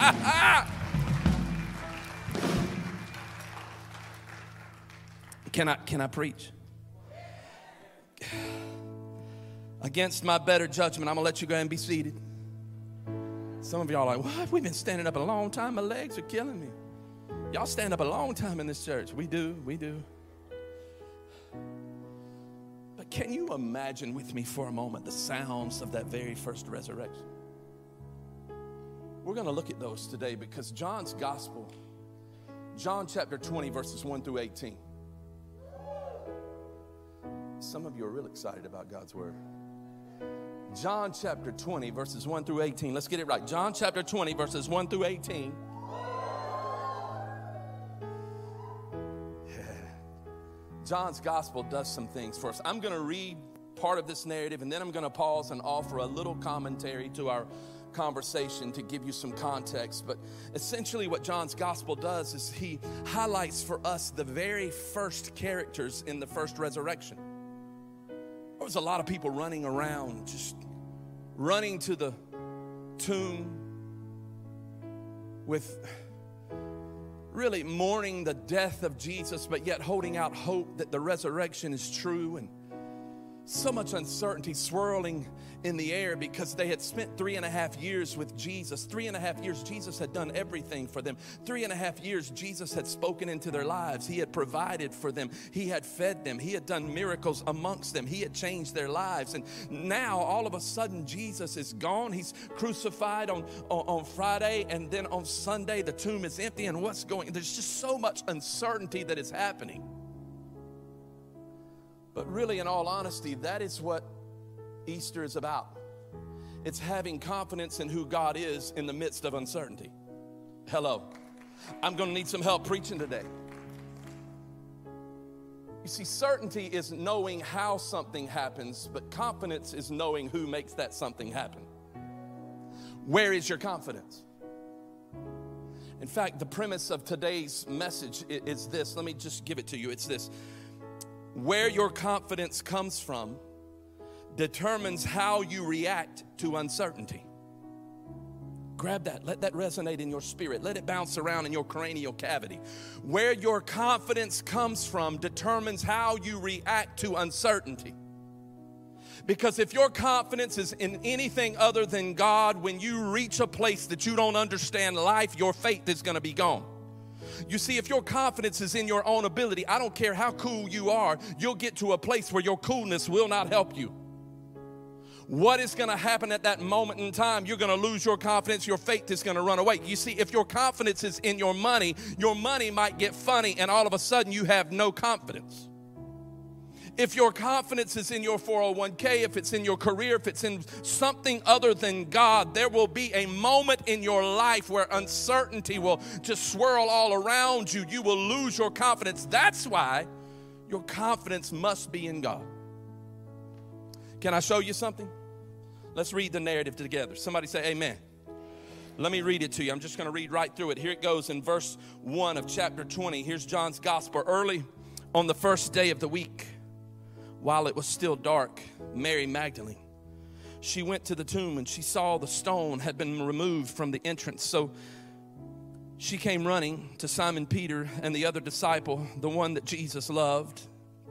can I can I preach? Against my better judgment, I'm gonna let you go and be seated. Some of y'all are like, what? We've been standing up a long time. My legs are killing me. Y'all stand up a long time in this church. We do, we do. But can you imagine with me for a moment the sounds of that very first resurrection? We're going to look at those today because John's gospel, John chapter 20, verses 1 through 18. Some of you are real excited about God's word. John chapter 20, verses 1 through 18. Let's get it right. John chapter 20, verses 1 through 18. John's gospel does some things for us. I'm going to read part of this narrative and then I'm going to pause and offer a little commentary to our conversation to give you some context. But essentially, what John's gospel does is he highlights for us the very first characters in the first resurrection. There was a lot of people running around, just running to the tomb with really mourning the death of Jesus, but yet holding out hope that the resurrection is true and so much uncertainty swirling in the air because they had spent three and a half years with Jesus. Three and a half years, Jesus had done everything for them. Three and a half years, Jesus had spoken into their lives. He had provided for them, He had fed them, He had done miracles amongst them, He had changed their lives. And now, all of a sudden, Jesus is gone. He's crucified on, on, on Friday, and then on Sunday, the tomb is empty. And what's going There's just so much uncertainty that is happening. But really, in all honesty, that is what Easter is about. It's having confidence in who God is in the midst of uncertainty. Hello. I'm going to need some help preaching today. You see, certainty is knowing how something happens, but confidence is knowing who makes that something happen. Where is your confidence? In fact, the premise of today's message is this. Let me just give it to you. It's this where your confidence comes from determines how you react to uncertainty. Grab that. Let that resonate in your spirit. Let it bounce around in your cranial cavity. Where your confidence comes from determines how you react to uncertainty. Because if your confidence is in anything other than God, when you reach a place that you don't understand life, your faith is going to be gone. You see, if your confidence is in your own ability, I don't care how cool you are, you'll get to a place where your coolness will not help you. What is going to happen at that moment in time? You're going to lose your confidence. Your faith is going to run away. You see, if your confidence is in your money, your money might get funny, and all of a sudden you have no confidence. If your confidence is in your 401k, if it's in your career, if it's in something other than God, there will be a moment in your life where uncertainty will just swirl all around you. You will lose your confidence. That's why your confidence must be in God. Can I show you something? Let's read the narrative together. Somebody say, Amen. Let me read it to you. I'm just going to read right through it. Here it goes in verse 1 of chapter 20. Here's John's gospel. Early on the first day of the week, while it was still dark, Mary Magdalene, she went to the tomb and she saw the stone had been removed from the entrance. So she came running to Simon Peter and the other disciple, the one that Jesus loved.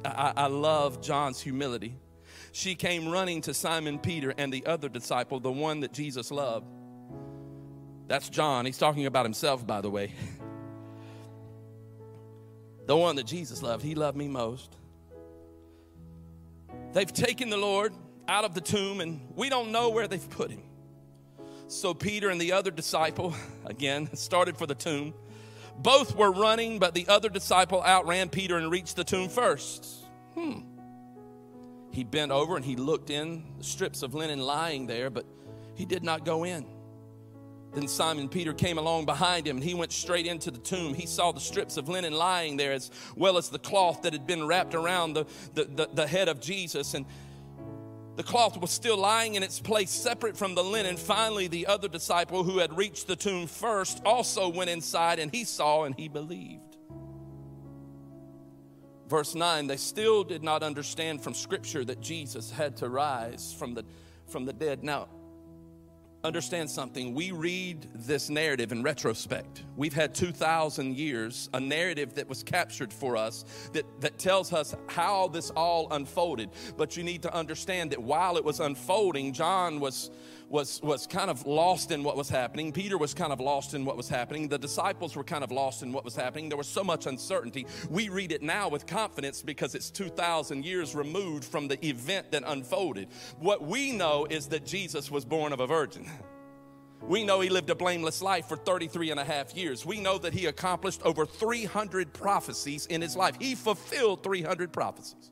I, I love John's humility. She came running to Simon Peter and the other disciple, the one that Jesus loved. That's John. He's talking about himself, by the way. the one that Jesus loved. He loved me most. They've taken the Lord out of the tomb and we don't know where they've put him. So Peter and the other disciple, again, started for the tomb. Both were running, but the other disciple outran Peter and reached the tomb first. Hmm. He bent over and he looked in, strips of linen lying there, but he did not go in. Then Simon Peter came along behind him and he went straight into the tomb. He saw the strips of linen lying there as well as the cloth that had been wrapped around the, the, the, the, head of Jesus. And the cloth was still lying in its place, separate from the linen. Finally, the other disciple who had reached the tomb first also went inside and he saw and he believed. Verse 9, they still did not understand from Scripture that Jesus had to rise from the, from the dead. Now, understand something. We read this narrative in retrospect. We've had 2,000 years, a narrative that was captured for us that, that tells us how this all unfolded. But you need to understand that while it was unfolding, John was. Was, was kind of lost in what was happening. Peter was kind of lost in what was happening. The disciples were kind of lost in what was happening. There was so much uncertainty. We read it now with confidence because it's 2,000 years removed from the event that unfolded. What we know is that Jesus was born of a virgin. We know he lived a blameless life for 33 and a half years. We know that he accomplished over 300 prophecies in his life. He fulfilled 300 prophecies.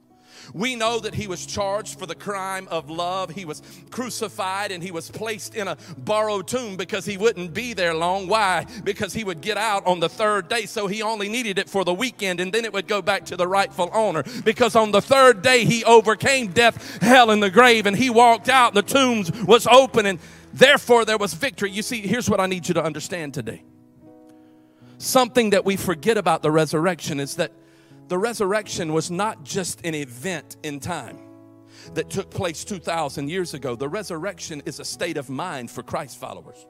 We know that he was charged for the crime of love. He was crucified and he was placed in a borrowed tomb because he wouldn't be there long. Why? Because he would get out on the third day, so he only needed it for the weekend and then it would go back to the rightful owner. Because on the third day he overcame death, hell, and the grave, and he walked out. The tombs was open and Therefore, there was victory. You see, here's what I need you to understand today. Something that we forget about the resurrection is that the resurrection was not just an event in time that took place 2,000 years ago. The resurrection is a state of mind for Christ followers.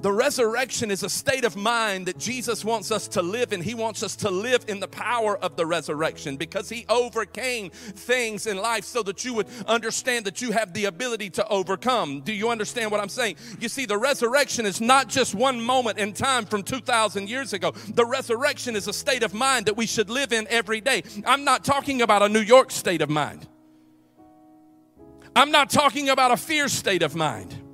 The resurrection is a state of mind that Jesus wants us to live in. He wants us to live in the power of the resurrection because He overcame things in life so that you would understand that you have the ability to overcome. Do you understand what I'm saying? You see, the resurrection is not just one moment in time from 2,000 years ago. The resurrection is a state of mind that we should live in every day. I'm not talking about a New York state of mind, I'm not talking about a fear state of mind.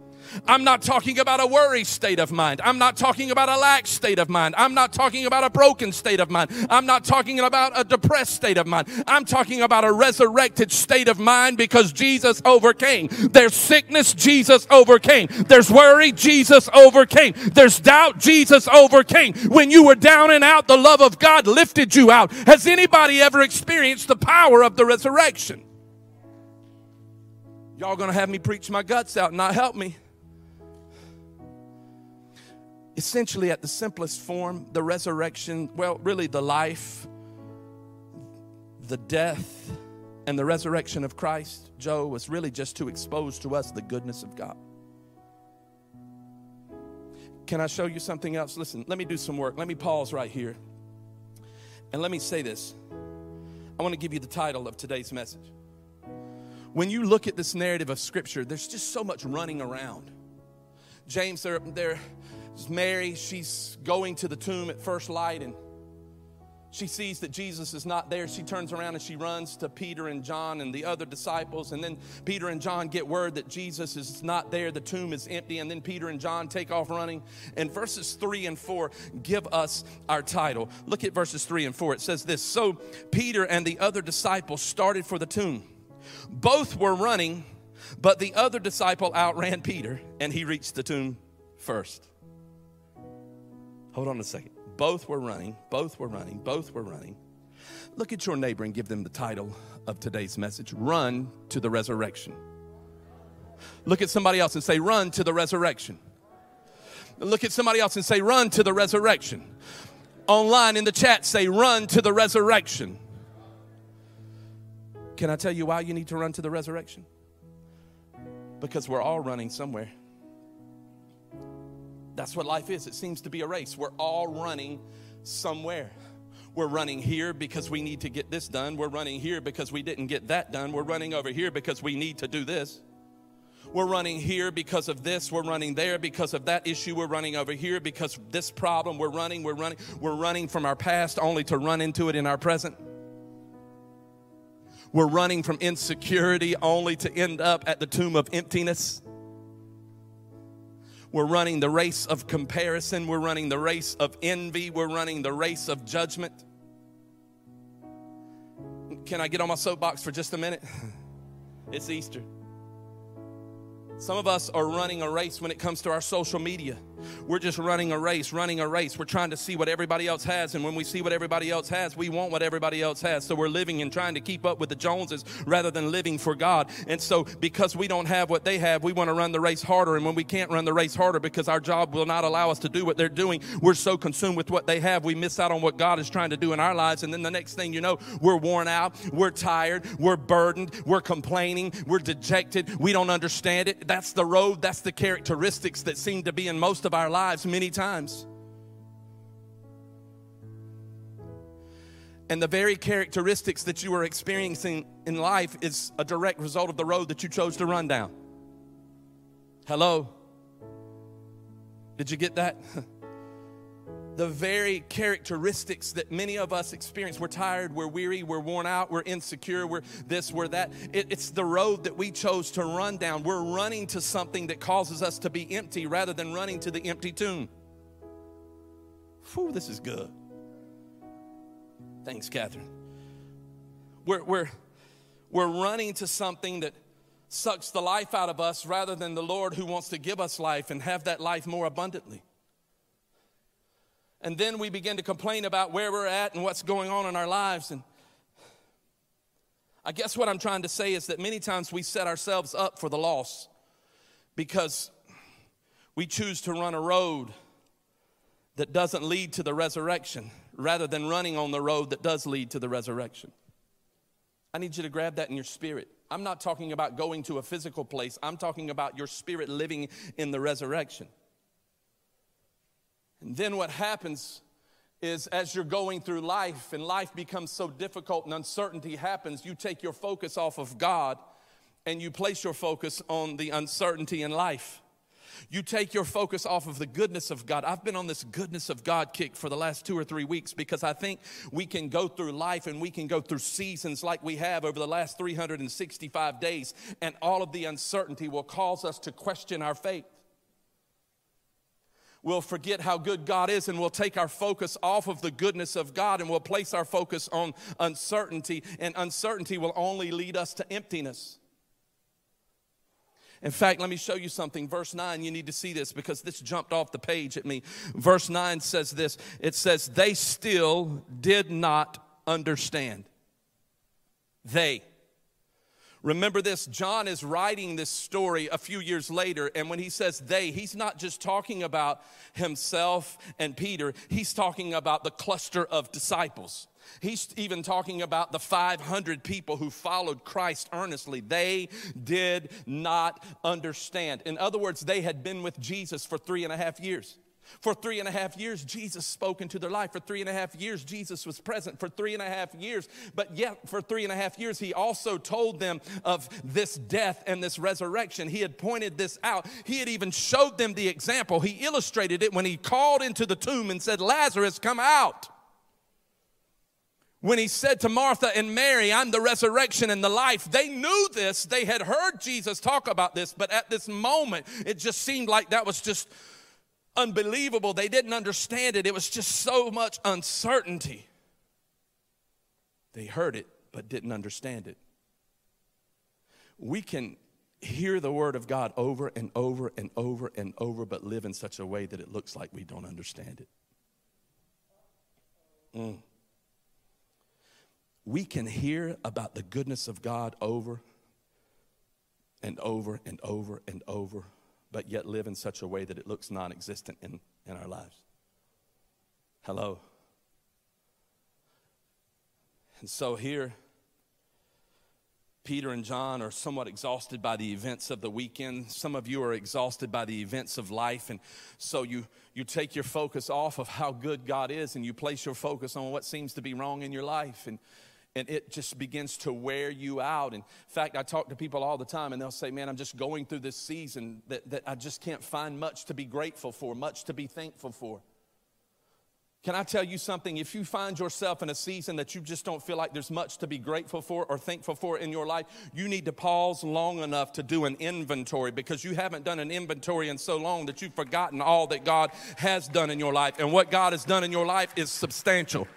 I'm not talking about a worry state of mind. I'm not talking about a lack state of mind. I'm not talking about a broken state of mind. I'm not talking about a depressed state of mind. I'm talking about a resurrected state of mind because Jesus overcame. There's sickness, Jesus overcame. There's worry, Jesus overcame. There's doubt, Jesus overcame. When you were down and out, the love of God lifted you out. Has anybody ever experienced the power of the resurrection? Y'all gonna have me preach my guts out and not help me essentially, at the simplest form, the resurrection, well, really the life, the death, and the resurrection of Christ, Joe, was really just to expose to us the goodness of God. Can I show you something else? Listen, let me do some work. Let me pause right here. And let me say this. I want to give you the title of today's message. When you look at this narrative of Scripture, there's just so much running around. James, they're, they're Mary, she's going to the tomb at first light and she sees that Jesus is not there. She turns around and she runs to Peter and John and the other disciples. And then Peter and John get word that Jesus is not there. The tomb is empty. And then Peter and John take off running. And verses three and four give us our title. Look at verses three and four. It says this So Peter and the other disciples started for the tomb. Both were running, but the other disciple outran Peter and he reached the tomb first. Hold on a second. Both were running, both were running, both were running. Look at your neighbor and give them the title of today's message Run to the Resurrection. Look at somebody else and say, Run to the resurrection. Look at somebody else and say, Run to the resurrection. Online in the chat, say, Run to the resurrection. Can I tell you why you need to run to the resurrection? Because we're all running somewhere. That's what life is. It seems to be a race. We're all running somewhere. We're running here because we need to get this done. We're running here because we didn't get that done. We're running over here because we need to do this. We're running here because of this. We're running there because of that issue. We're running over here because of this problem. We're running, we're running, we're running from our past only to run into it in our present. We're running from insecurity only to end up at the tomb of emptiness. We're running the race of comparison. We're running the race of envy. We're running the race of judgment. Can I get on my soapbox for just a minute? It's Easter. Some of us are running a race when it comes to our social media. We're just running a race, running a race. We're trying to see what everybody else has. And when we see what everybody else has, we want what everybody else has. So we're living and trying to keep up with the Joneses rather than living for God. And so because we don't have what they have, we want to run the race harder. And when we can't run the race harder because our job will not allow us to do what they're doing, we're so consumed with what they have, we miss out on what God is trying to do in our lives. And then the next thing you know, we're worn out, we're tired, we're burdened, we're complaining, we're dejected, we don't understand it. That's the road, that's the characteristics that seem to be in most of our lives many times. And the very characteristics that you are experiencing in life is a direct result of the road that you chose to run down. Hello? Did you get that? the very characteristics that many of us experience. We're tired, we're weary, we're worn out, we're insecure, we're this, we're that. It, it's the road that we chose to run down. We're running to something that causes us to be empty rather than running to the empty tomb. Whew, this is good. Thanks, Catherine. We're, we're, we're running to something that sucks the life out of us rather than the Lord who wants to give us life and have that life more abundantly. And then we begin to complain about where we're at and what's going on in our lives. And I guess what I'm trying to say is that many times we set ourselves up for the loss because we choose to run a road that doesn't lead to the resurrection rather than running on the road that does lead to the resurrection. I need you to grab that in your spirit. I'm not talking about going to a physical place, I'm talking about your spirit living in the resurrection. And then what happens is as you're going through life and life becomes so difficult and uncertainty happens, you take your focus off of God and you place your focus on the uncertainty in life. You take your focus off of the goodness of God. I've been on this goodness of God kick for the last two or three weeks because I think we can go through life and we can go through seasons like we have over the last 365 days, and all of the uncertainty will cause us to question our faith we'll forget how good God is and we'll take our focus off of the goodness of God and we'll place our focus on uncertainty, and uncertainty will only lead us to emptiness. In fact, let me show you something. Verse 9, you need to see this because this jumped off the page at me. Verse 9 says this it says, They still did not understand. They. Remember this, John is writing this story a few years later, and when he says they, he's not just talking about himself and Peter, he's talking about the cluster of disciples. He's even talking about the 500 people who followed Christ earnestly. They did not understand. In other words, they had been with Jesus for three and a half years. For three and a half years, Jesus spoke into their life. For three and a half years, Jesus was present. For three and a half years, but yet for three and a half years, he also told them of this death and this resurrection. He had pointed this out. He had even showed them the example. He illustrated it when he called into the tomb and said, Lazarus, come out. When he said to Martha and Mary, I'm the resurrection and the life, they knew this. They had heard Jesus talk about this, but at this moment, it just seemed like that was just unbelievable. They didn't understand it. It was just so much uncertainty. They heard it, but didn't understand it. We can hear the word of God over and over and over and over, but live in such a way that it looks like we don't understand it. Mm. We can hear about the goodness of God over and over and over and over but yet live in such a way that it looks non existent in, in our lives. Hello. And so here, Peter and John are somewhat exhausted by the events of the weekend. Some of you are exhausted by the events of life. And so you, you take your focus off of how good God is and you place your focus on what seems to be wrong in your life. And and it just begins to wear you out. In fact, I talk to people all the time and they'll say, Man, I'm just going through this season that, that I just can't find much to be grateful for, much to be thankful for. Can I tell you something? If you find yourself in a season that you just don't feel like there's much to be grateful for or thankful for in your life, you need to pause long enough to do an inventory because you haven't done an inventory in so long that you've forgotten all that God has done in your life. And what God has done in your life is substantial.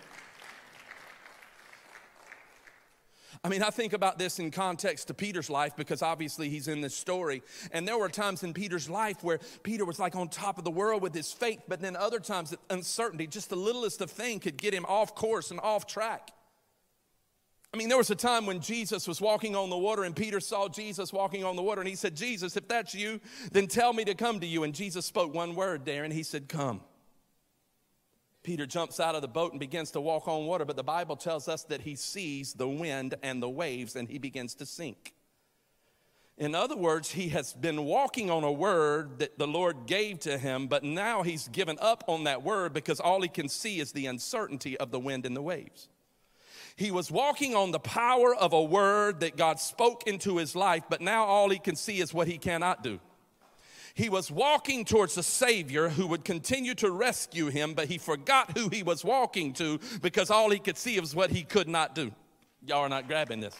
I mean, I think about this in context to Peter's life because obviously he's in this story. And there were times in Peter's life where Peter was like on top of the world with his faith, but then other times that uncertainty, just the littlest of thing could get him off course and off track. I mean, there was a time when Jesus was walking on the water and Peter saw Jesus walking on the water and he said, Jesus, if that's you, then tell me to come to you. And Jesus spoke one word there and he said, Come. Peter jumps out of the boat and begins to walk on water, but the Bible tells us that he sees the wind and the waves and he begins to sink. In other words, he has been walking on a word that the Lord gave to him, but now he's given up on that word because all he can see is the uncertainty of the wind and the waves. He was walking on the power of a word that God spoke into his life, but now all he can see is what he cannot do. He was walking towards a Savior who would continue to rescue him, but he forgot who he was walking to because all he could see was what he could not do. Y'all are not grabbing this.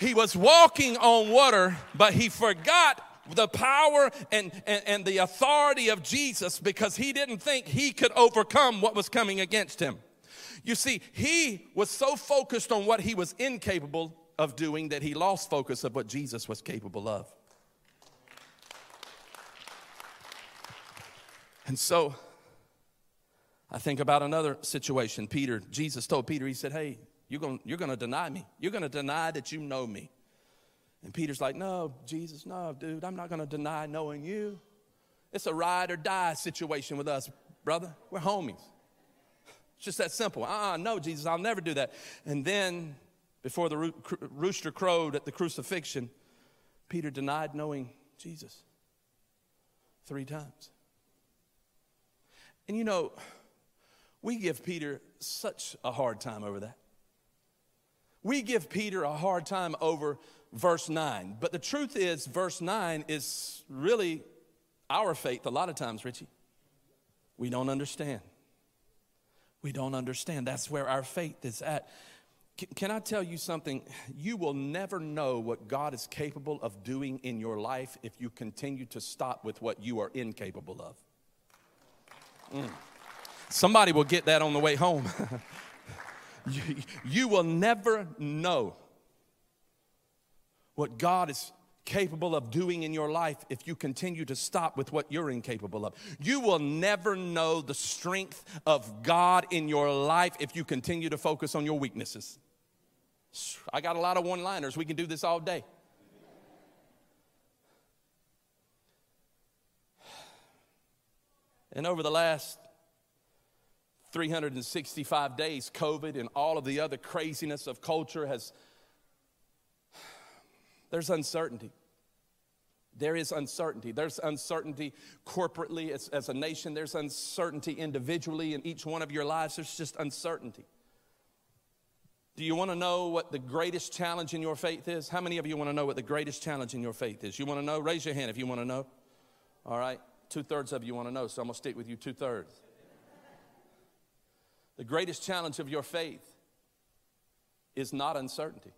He was walking on water, but he forgot the power and, and, and, the authority of Jesus because he didn't think he could overcome what was coming against him. You see, he was so focused on what he was incapable of doing that he lost focus of what Jesus was capable of. And so I think about another situation. Peter, Jesus told Peter, He said, Hey, you're going you're to deny me. You're going to deny that you know me. And Peter's like, No, Jesus, no, dude, I'm not going to deny knowing you. It's a ride or die situation with us, brother. We're homies. It's just that simple. Ah, uh no, Jesus, I'll never do that. And then, before the rooster crowed at the crucifixion, Peter denied knowing Jesus three times. And you know, we give Peter such a hard time over that. We give Peter a hard time over verse 9. But the truth is, verse 9 is really our faith a lot of times, Richie. We don't understand. We don't understand. That's where our faith is at. Can I tell you something? You will never know what God is capable of doing in your life if you continue to stop with what you are incapable of. Mm. Somebody will get that on the way home. you, you will never know what God is capable of doing in your life if you continue to stop with what you're incapable of. You will never know the strength of God in your life if you continue to focus on your weaknesses. I got a lot of one liners. We can do this all day. And over the last 365 days, COVID and all of the other craziness of culture has, there's uncertainty. There is uncertainty. There's uncertainty corporately as, as, a nation. There's uncertainty individually in each one of your lives. There's just uncertainty. Do you want to know what the greatest challenge in your faith is? How many of you want to know what the greatest challenge in your faith is? You want to know? Raise your hand if you want to know. All right. Two thirds of you want to know, so I'm going to stick with you two thirds. The greatest challenge of your faith is not uncertainty.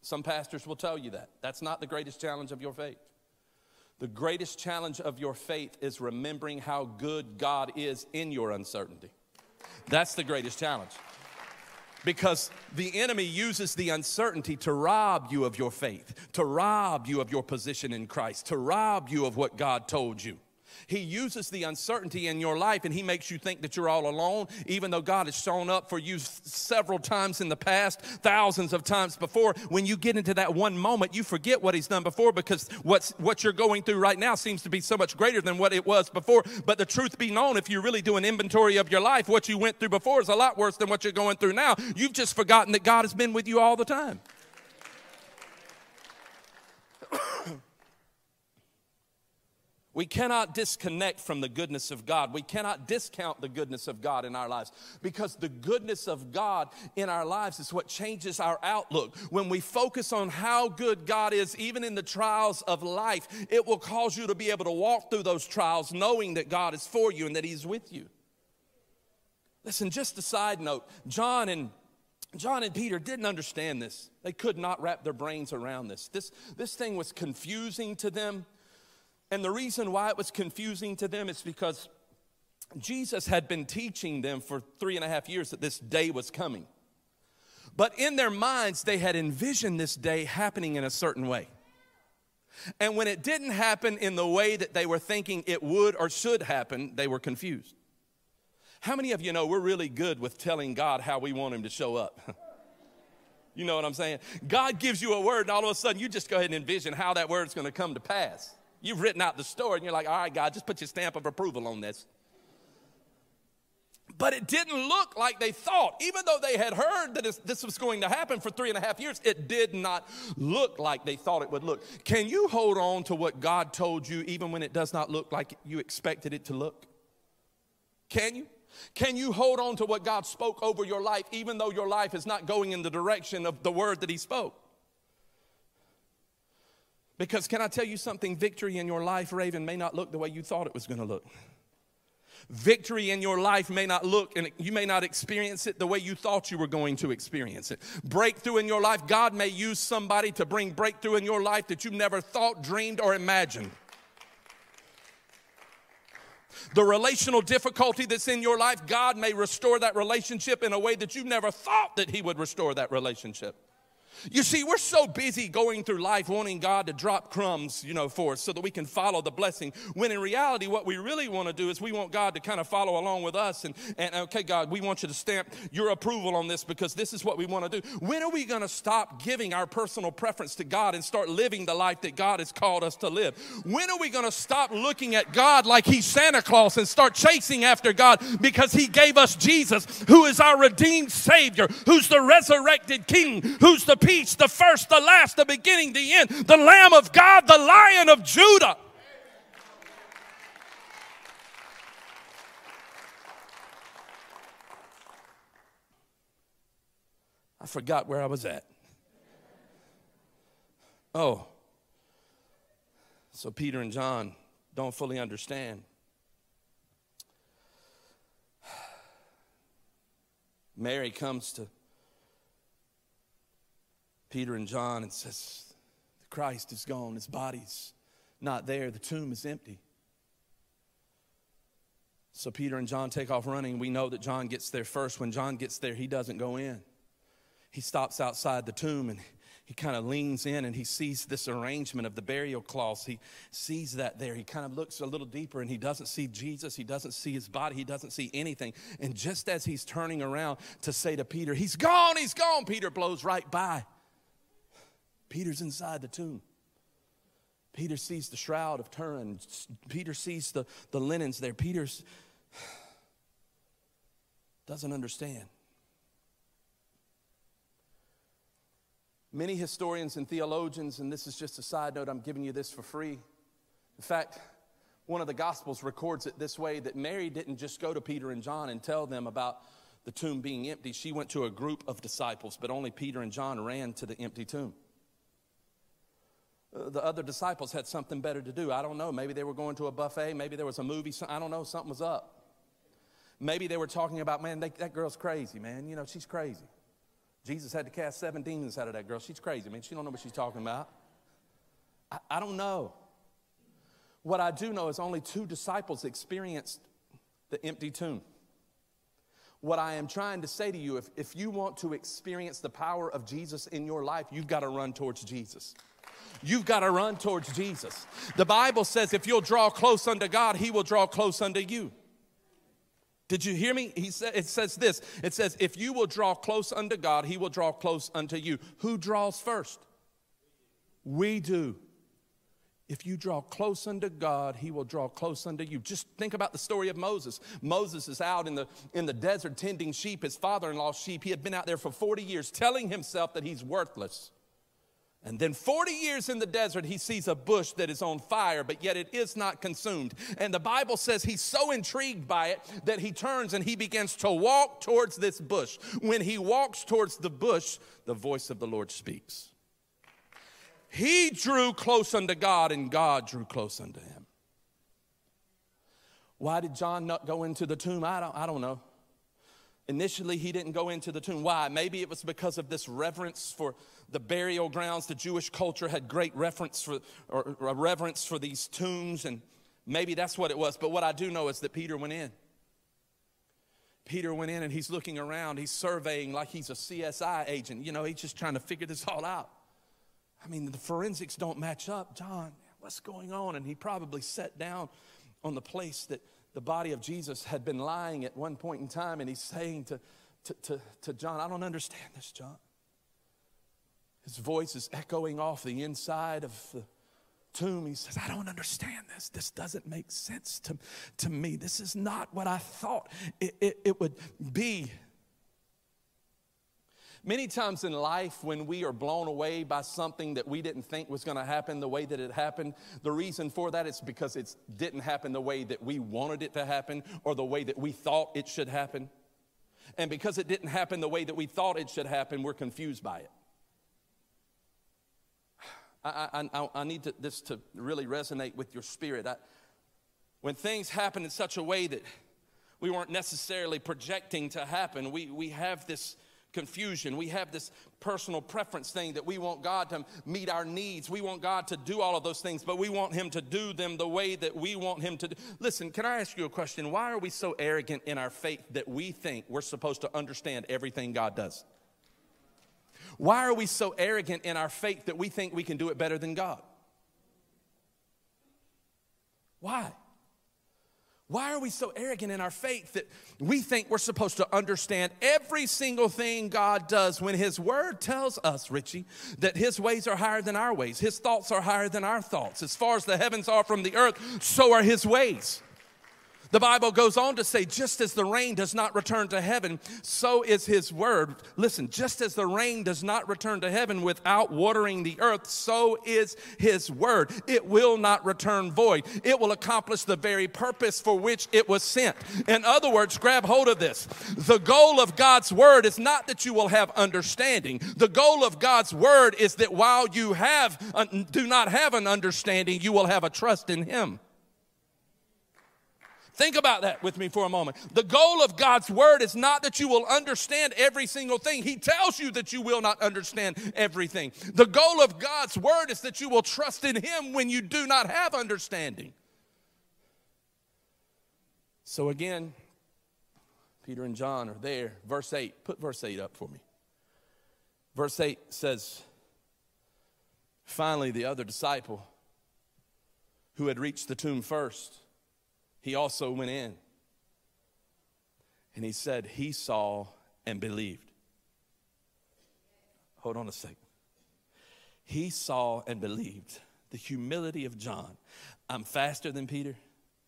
Some pastors will tell you that. That's not the greatest challenge of your faith. The greatest challenge of your faith is remembering how good God is in your uncertainty. That's the greatest challenge. Because the enemy uses the uncertainty to rob you of your faith, to rob you of your position in Christ, to rob you of what God told you. He uses the uncertainty in your life and He makes you think that you're all alone, even though God has shown up for you several times in the past, thousands of times before. When you get into that one moment, you forget what He's done before because what's, what you're going through right now seems to be so much greater than what it was before. But the truth be known, if you really do an inventory of your life, what you went through before is a lot worse than what you're going through now. You've just forgotten that God has been with you all the time. We cannot disconnect from the goodness of God. We cannot discount the goodness of God in our lives because the goodness of God in our lives is what changes our outlook. When we focus on how good God is, even in the trials of life, it will cause you to be able to walk through those trials knowing that God is for you and that He's with you. Listen, just a side note John and John and Peter didn't understand this. They could not wrap their brains around this. This, this thing was confusing to them. And the reason why it was confusing to them is because Jesus had been teaching them for three and a half years that this day was coming. But in their minds, they had envisioned this day happening in a certain way. And when it didn't happen in the way that they were thinking it would or should happen, they were confused. How many of you know we're really good with telling God how we want Him to show up? you know what I'm saying? God gives you a word, and all of a sudden you just go ahead and envision how that word's to come to pass. You've written out the story, and you're like, all right, God, just put your stamp of approval on this. But it didn't look like they thought. Even though they had heard that this was going to happen for three and a half years, it did not look like they thought it would look. Can you hold on to what God told you even when it does not look like you expected it to look? Can you? Can you hold on to what God spoke over your life even though your life is not going in the direction of the word that He spoke? Because, can I tell you something? Victory in your life, Raven, may not look the way you thought it was going to look. Victory in your life may not look and you may not experience it the way you thought you were going to experience it. Breakthrough in your life, God may use somebody to bring breakthrough in your life that you never thought, dreamed, or imagined. The relational difficulty that's in your life, God may restore that relationship in a way that you never thought that He would restore that relationship. You see, we're so busy going through life wanting God to drop crumbs, you know, for us so that we can follow the blessing. When in reality, what we really want to do is we want God to kind of follow along with us and, and okay, God, we want you to stamp your approval on this because this is what we want to do. When are we going to stop giving our personal preference to God and start living the life that God has called us to live? When are we going to stop looking at God like He's Santa Claus and start chasing after God because He gave us Jesus, who is our redeemed Savior, who's the resurrected King, who's the peace, the first, the last, the beginning, the end, the Lamb of God, the Lion of Judah. I forgot where I was at. Oh, so Peter and John don't fully understand. Mary comes to Peter and John and says, Christ is gone, his body's not there, the tomb is empty. So Peter and John take off running. We know that John gets there first. When John gets there, he doesn't go in. He stops outside the tomb and he kind of leans in and he sees this arrangement of the burial cloths. He sees that there. He kind of looks a little deeper and he doesn't see Jesus. He doesn't see his body. He doesn't see anything. And just as he's turning around to say to Peter, He's gone, he's gone, Peter blows right by. Peter's inside the tomb. Peter sees the shroud of Turin. Peter sees the, the linens there. Peter doesn't understand. Many historians and theologians, and this is just a side note, I'm giving you this for free. In fact, one of the Gospels records it this way that Mary didn't just go to Peter and John and tell them about the tomb being empty. She went to a group of disciples, but only Peter and John ran to the empty tomb the other disciples had something better to do. I don't know. Maybe they were going to a buffet. Maybe there was a movie. I don't know. Something was up. Maybe they were talking about, man, they, that girl's crazy, man. You know, she's crazy. Jesus had to cast seven demons out of that girl. She's crazy, man. She don't know what she's talking about. I, I don't know. What I do know is only two disciples experienced the empty tomb. What I am trying to say to you, if, if you want to experience the power of Jesus in your life, you've got to run towards Jesus. You've got to run towards Jesus. The Bible says if you'll draw close unto God, He will draw close unto you. Did you hear me? He said, it says this it says, if you will draw close unto God, He will draw close unto you. Who draws first? We do. If you draw close unto God, He will draw close unto you. Just think about the story of Moses. Moses is out in the, in the desert tending sheep, his father in law's sheep. He had been out there for 40 years telling himself that he's worthless. And then 40 years in the desert, he sees a bush that is on fire, but yet it is not consumed. And the Bible says he's so intrigued by it that he turns and he begins to walk towards this bush. When he walks towards the bush, the voice of the Lord speaks. He drew close unto God, and God drew close unto him. Why did John not go into the tomb? I don't, I don't know. Initially, he didn't go into the tomb. Why? Maybe it was because of this reverence for the burial grounds. The Jewish culture had great reference for, or, or reverence for these tombs, and maybe that's what it was. But what I do know is that Peter went in. Peter went in and he's looking around, he's surveying like he's a CSI agent. You know, he's just trying to figure this all out. I mean, the forensics don't match up. John, what's going on? And he probably sat down on the place that the body of Jesus had been lying at one point in time, and he's saying to, to, to, to John, I don't understand this, John. His voice is echoing off the inside of the tomb. He says, I don't understand this. This doesn't make sense to, to me. This is not what I thought it, it, it would be. Many times in life, when we are blown away by something that we didn't think was going to happen the way that it happened, the reason for that is because it didn't happen the way that we wanted it to happen or the way that we thought it should happen. And because it didn't happen the way that we thought it should happen, we're confused by it. I, I, I need to, this to really resonate with your spirit. I, when things happen in such a way that we weren't necessarily projecting to happen, we, we have this confusion. We have this personal preference thing that we want God to meet our needs. We want God to do all of those things, but we want Him to do them the way that we want Him to do. Listen, can I ask you a question? Why are we so arrogant in our faith that we think we're supposed to understand everything God does? Why are we so arrogant in our faith that we think we can do it better than God? Why? Why are we so arrogant in our faith that we think we're supposed to understand every single thing God does when His Word tells us, Richie, that His ways are higher than our ways, His thoughts are higher than our thoughts? As far as the heavens are from the earth, so are His ways. The Bible goes on to say, just as the rain does not return to heaven, so is his word. Listen, just as the rain does not return to heaven without watering the earth, so is his word. It will not return void, it will accomplish the very purpose for which it was sent. In other words, grab hold of this. The goal of God's word is not that you will have understanding, the goal of God's word is that while you have, do not have an understanding, you will have a trust in him. Think about that with me for a moment. The goal of God's word is not that you will understand every single thing. He tells you that you will not understand everything. The goal of God's word is that you will trust in Him when you do not have understanding. So again, Peter and John are there. Verse 8, put verse 8 up for me. Verse 8 says, Finally, the other disciple who had reached the tomb first he also went in. And he said, He saw and believed. Hold on a second. He saw and believed the humility of John. I'm faster than Peter,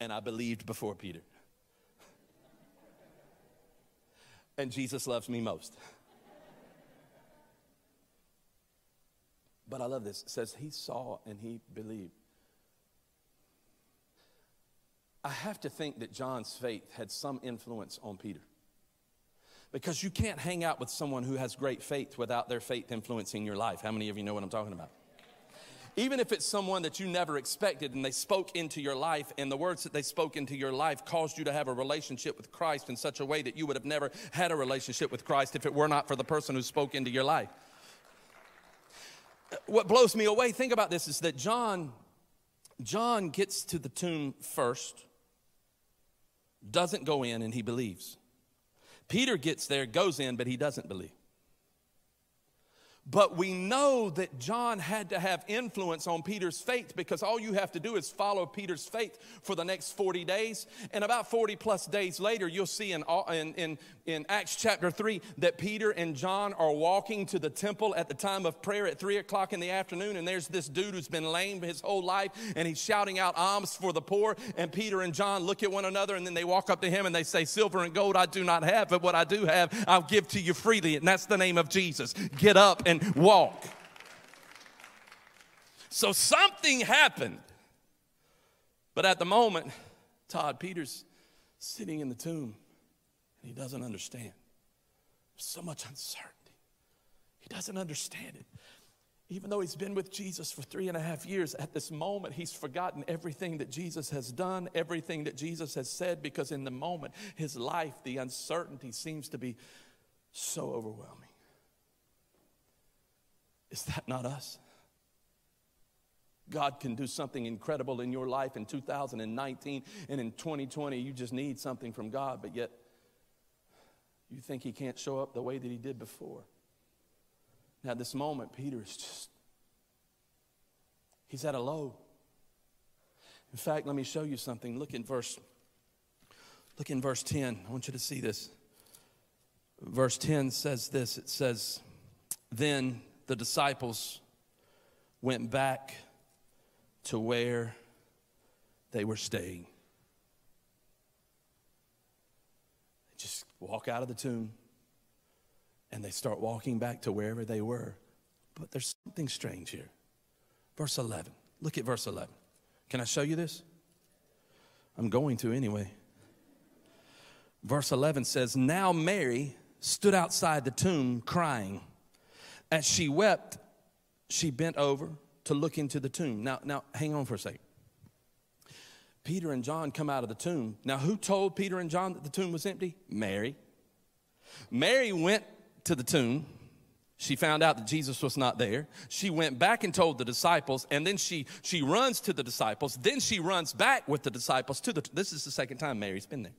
and I believed before Peter. and Jesus loves me most. But I love this. It says he saw and he believed. I have to think that John's faith had some influence on Peter. Because you can't hang out with someone who has great faith without their faith influencing your life. How many of you know what I'm talking about? Even if it's someone that you never expected and they spoke into your life, and the words that they spoke into your life caused you to have a relationship with Christ in such a way that you would have never had a relationship with Christ if it were not for the person who spoke into your life. What blows me away, think about this, is that John John gets to the tomb first doesn't go in and he believes. Peter gets there, goes in, but he doesn't believe. But we know that John had to have influence on Peter's faith because all you have to do is follow Peter's faith for the next 40 days. And about 40 plus days later, you'll see in, in, in, in Acts chapter 3 that Peter and John are walking to the temple at the time of prayer at 3 o'clock in the afternoon. And there's this dude who's been lame his whole life and he's shouting out alms for the poor. And Peter and John look at one another and then they walk up to him and they say, Silver and gold I do not have, but what I do have, I'll give to you freely. And that's the name of Jesus. Get up and and walk. So something happened. But at the moment, Todd Peters sitting in the tomb and he doesn't understand. There's so much uncertainty. He doesn't understand it. Even though he's been with Jesus for three and a half years, at this moment, he's forgotten everything that Jesus has done, everything that Jesus has said, because in the moment, his life, the uncertainty seems to be so overwhelming. Is that not us? God can do something incredible in your life in 2019 and in 2020. You just need something from God, but yet You think he can't show up the way that he did before? Now, this moment, Peter is just, he's at a low. In fact, let me show you something. Look in verse, look in verse 10. I want you to see this. Verse 10 says this it says, Then the disciples went back to where they were staying. They just walk out of the tomb and they start walking back to wherever they were. But there's something strange here. Verse 11. Look at verse 11. Can I show you this? I'm going to anyway. Verse 11 says, Now Mary stood outside the tomb crying. As she wept, she bent over to look into the tomb. Now, now hang on for a second. Peter and John come out of the tomb. Now, who told Peter and John that the tomb was empty? Mary. Mary went to the tomb. She found out that Jesus was not there. She went back and told the disciples, and then she, she runs to the disciples. Then she runs back with the disciples to the. This is the second time Mary's been there.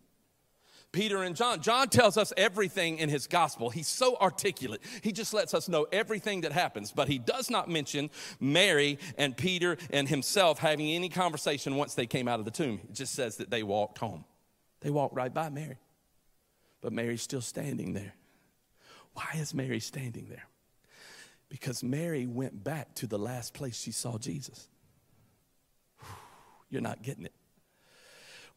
Peter and John. John tells us everything in his gospel. He's so articulate. He just lets us know everything that happens, but he does not mention Mary and Peter and himself having any conversation once they came out of the tomb. It just says that they walked home. They walked right by Mary. But Mary's still standing there. Why is Mary standing there? Because Mary went back to the last place she saw Jesus. You're not getting it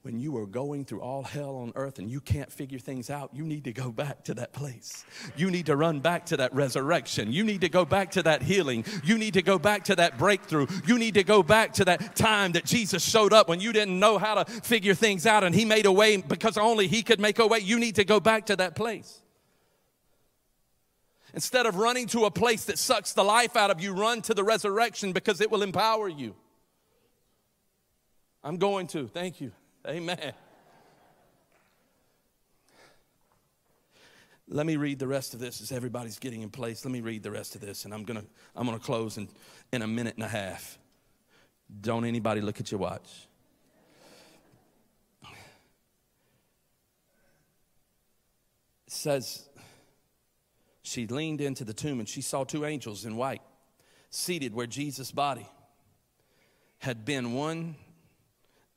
when you are going through all hell on earth and you can't figure things out, you need to go back to that place. You need to run back to that resurrection. You need to go back to that healing. You need to go back to that breakthrough. You need to go back to that time that Jesus showed up when you didn't know how to figure things out and He made a way because only He could make a way. You need to go back to that place. Instead of running to a place that sucks the life out of you, run to the resurrection because it will empower you. I'm going to. Thank you. Amen. Let me read the rest of this as everybody's getting in place. Let me read the rest of this, and I'm gonna I'm gonna close in, in a minute and a half. Don't anybody look at your watch. It says she leaned into the tomb and she saw two angels in white seated where Jesus' body had been one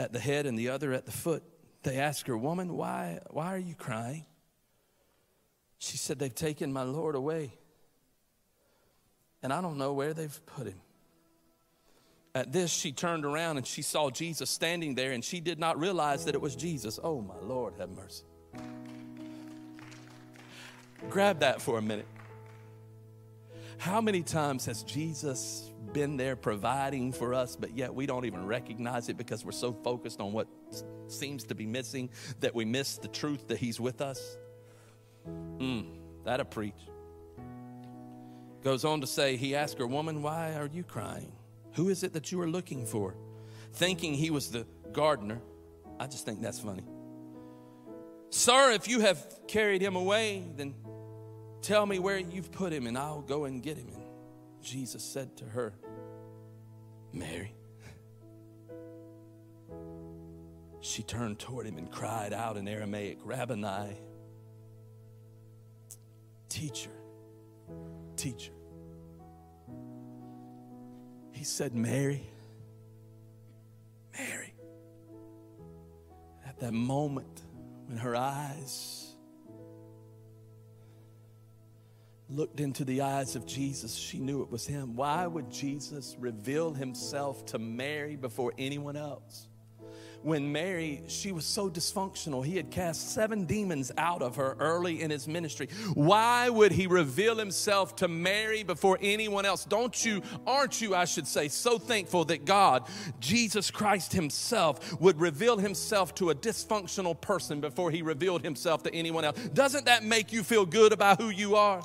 at the head and the other at the foot. They asked her, Woman, why, why are you crying? She said, They've taken my Lord away, and I don't know where they've put him. At this, she turned around and she saw Jesus standing there, and she did not realize that it was Jesus. Oh, my Lord, have mercy. Grab that for a minute. How many times has Jesus been there providing for us, but yet we don't even recognize it because we're so focused on what seems to be missing that we miss the truth that He's with us? Mm, that'll preach. Goes on to say, He asked her, Woman, why are you crying? Who is it that you are looking for? Thinking he was the gardener. I just think that's funny. Sir, if you have carried him away, then Tell me where you've put him, and I'll go and get him. Jesus said to her, Mary. She turned toward him and cried out in Aramaic, Rabboni, teacher, teacher. He said, Mary, Mary. At that moment when her eyes looked into the eyes of Jesus, she knew it was him. Why would Jesus reveal himself to Mary before anyone else? When Mary, she was so dysfunctional, he had cast seven demons out of her early in his ministry. Why would he reveal himself to Mary before anyone else? Don't you, aren't you, I should say, so thankful that God, Jesus Christ himself, would reveal himself to a dysfunctional person before he revealed himself to anyone else? Doesn't that make you feel good about who you are?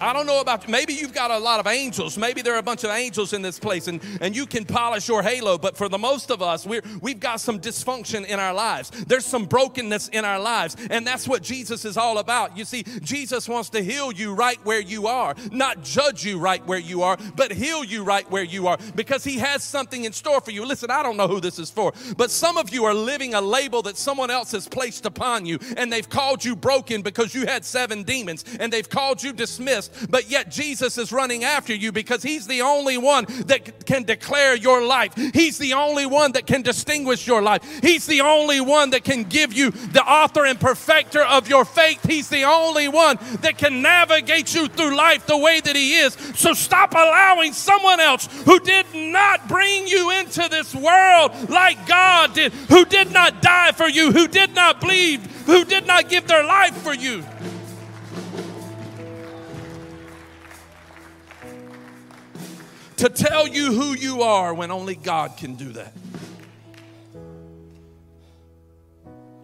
I don't know about maybe you've got a lot of angels. Maybe there are a bunch of angels in this place and, and you can polish your halo, but for the most of us, we're, we've got some dysfunction in our lives. There's some brokenness in our lives, and that's what Jesus is all about. You see, Jesus wants to heal you right where you are, not judge you right where you are, but heal you right where you are because he has something in store for you. Listen, I don't know who this is for, but some of you are living a label that someone else has placed upon you, and they've called you broken because you had seven demons, and they've called you dismissed but yet Jesus is running after you because He's the only one that can declare your life. He's the only one that can distinguish your life. He's the only one that can give you the author and perfecter of your faith. He's the only one that can navigate you through life the way that He is. So stop allowing someone else who did not bring you into this world like God did, who did not die for you, who did not bleed, who did not give their life for you. To tell you who you are when only God can do that.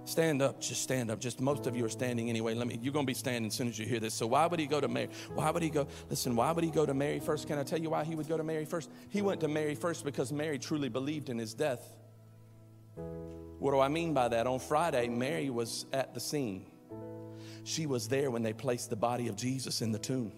Stand up, just stand up. Just most of you are standing anyway. Let me you're gonna be standing as soon as you hear this. So why would he go to Mary? Why would he go? Listen, why would he go to Mary first? Can I tell you why he would go to Mary first? He went to Mary first because Mary truly believed in his death. What do I mean by that? On Friday, Mary was at the scene. She was there when they placed the body of Jesus in the tomb.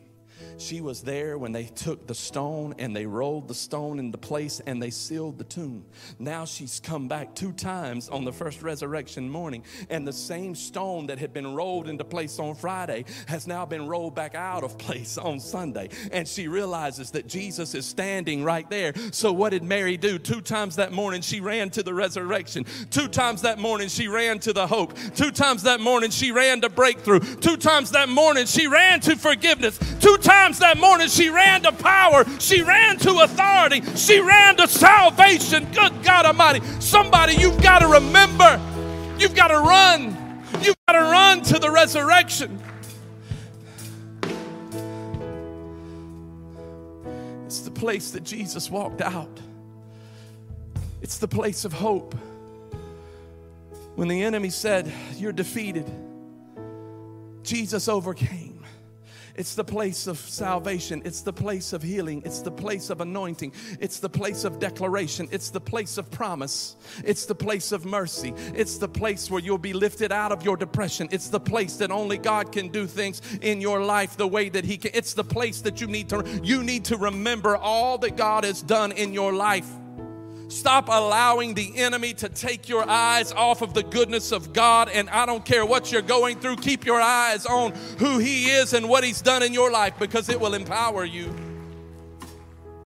She was there when they took the stone and they rolled the stone into place and they sealed the tomb. Now she's come back two times on the first resurrection morning, and the same stone that had been rolled into place on Friday has now been rolled back out of place on Sunday. And she realizes that Jesus is standing right there. So, what did Mary do? Two times that morning, she ran to the resurrection. Two times that morning, she ran to the hope. Two times that morning, she ran to breakthrough. Two times that morning, she ran to forgiveness. Two times that morning she ran to power, she ran to authority, she ran to salvation. Good God Almighty. Somebody, you've got to remember, you've got to run. You've got to run to the resurrection. It's the place that Jesus walked out. It's the place of hope. When the enemy said, You're defeated, Jesus overcame. It's the place of salvation. It's the place of healing. It's the place of anointing. It's the place of declaration. It's the place of promise. It's the place of mercy. It's the place where you'll be lifted out of your depression. It's the place that only God can do things in your life the way that He can. It's the place that you need to you need to remember all that God has done in your life. Stop allowing the enemy to take your eyes off of the goodness of God. And I don't care what you're going through, keep your eyes on who He is and what He's done in your life because it will empower you.